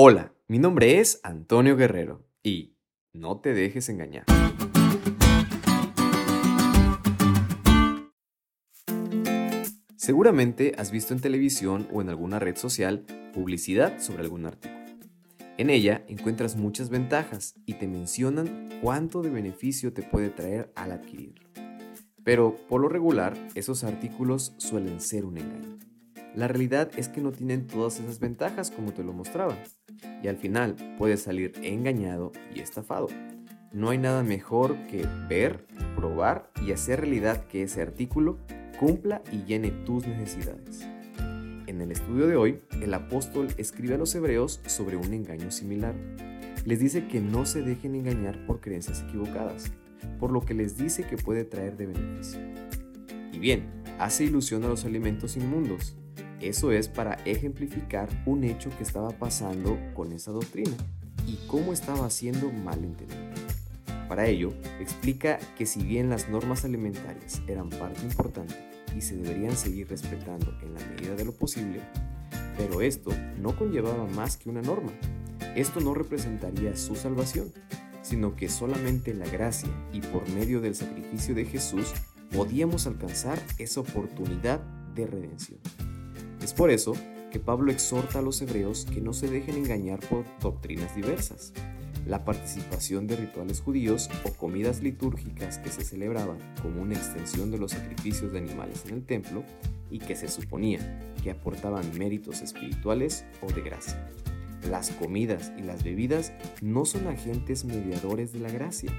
Hola, mi nombre es Antonio Guerrero y no te dejes engañar. Seguramente has visto en televisión o en alguna red social publicidad sobre algún artículo. En ella encuentras muchas ventajas y te mencionan cuánto de beneficio te puede traer al adquirirlo. Pero por lo regular, esos artículos suelen ser un engaño. La realidad es que no tienen todas esas ventajas como te lo mostraba y al final puedes salir engañado y estafado. No hay nada mejor que ver, probar y hacer realidad que ese artículo cumpla y llene tus necesidades. En el estudio de hoy, el apóstol escribe a los hebreos sobre un engaño similar. Les dice que no se dejen engañar por creencias equivocadas, por lo que les dice que puede traer de beneficio. Y bien, hace ilusión a los alimentos inmundos, eso es para ejemplificar un hecho que estaba pasando con esa doctrina y cómo estaba siendo mal entendido. Para ello, explica que si bien las normas alimentarias eran parte importante y se deberían seguir respetando en la medida de lo posible, pero esto no conllevaba más que una norma. Esto no representaría su salvación, sino que solamente la gracia y por medio del sacrificio de Jesús podíamos alcanzar esa oportunidad de redención. Es por eso que Pablo exhorta a los hebreos que no se dejen engañar por doctrinas diversas. La participación de rituales judíos o comidas litúrgicas que se celebraban como una extensión de los sacrificios de animales en el templo y que se suponía que aportaban méritos espirituales o de gracia. Las comidas y las bebidas no son agentes mediadores de la gracia,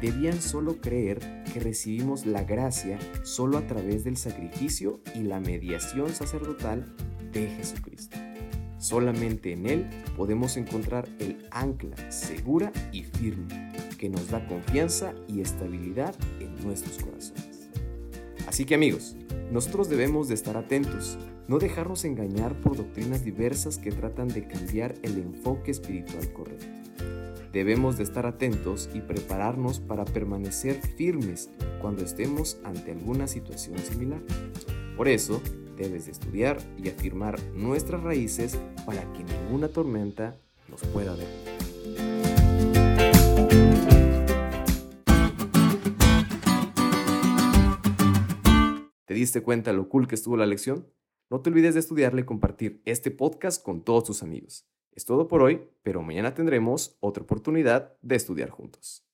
debían solo creer que recibimos la gracia solo a través del sacrificio y la mediación sacerdotal de Jesucristo. Solamente en Él podemos encontrar el ancla segura y firme que nos da confianza y estabilidad en nuestros corazones. Así que amigos, nosotros debemos de estar atentos, no dejarnos engañar por doctrinas diversas que tratan de cambiar el enfoque espiritual correcto. Debemos de estar atentos y prepararnos para permanecer firmes cuando estemos ante alguna situación similar. Por eso, debes de estudiar y afirmar nuestras raíces para que ninguna tormenta nos pueda ver. ¿Te diste cuenta lo cool que estuvo la lección? No te olvides de estudiarle y compartir este podcast con todos tus amigos. Es todo por hoy, pero mañana tendremos otra oportunidad de estudiar juntos.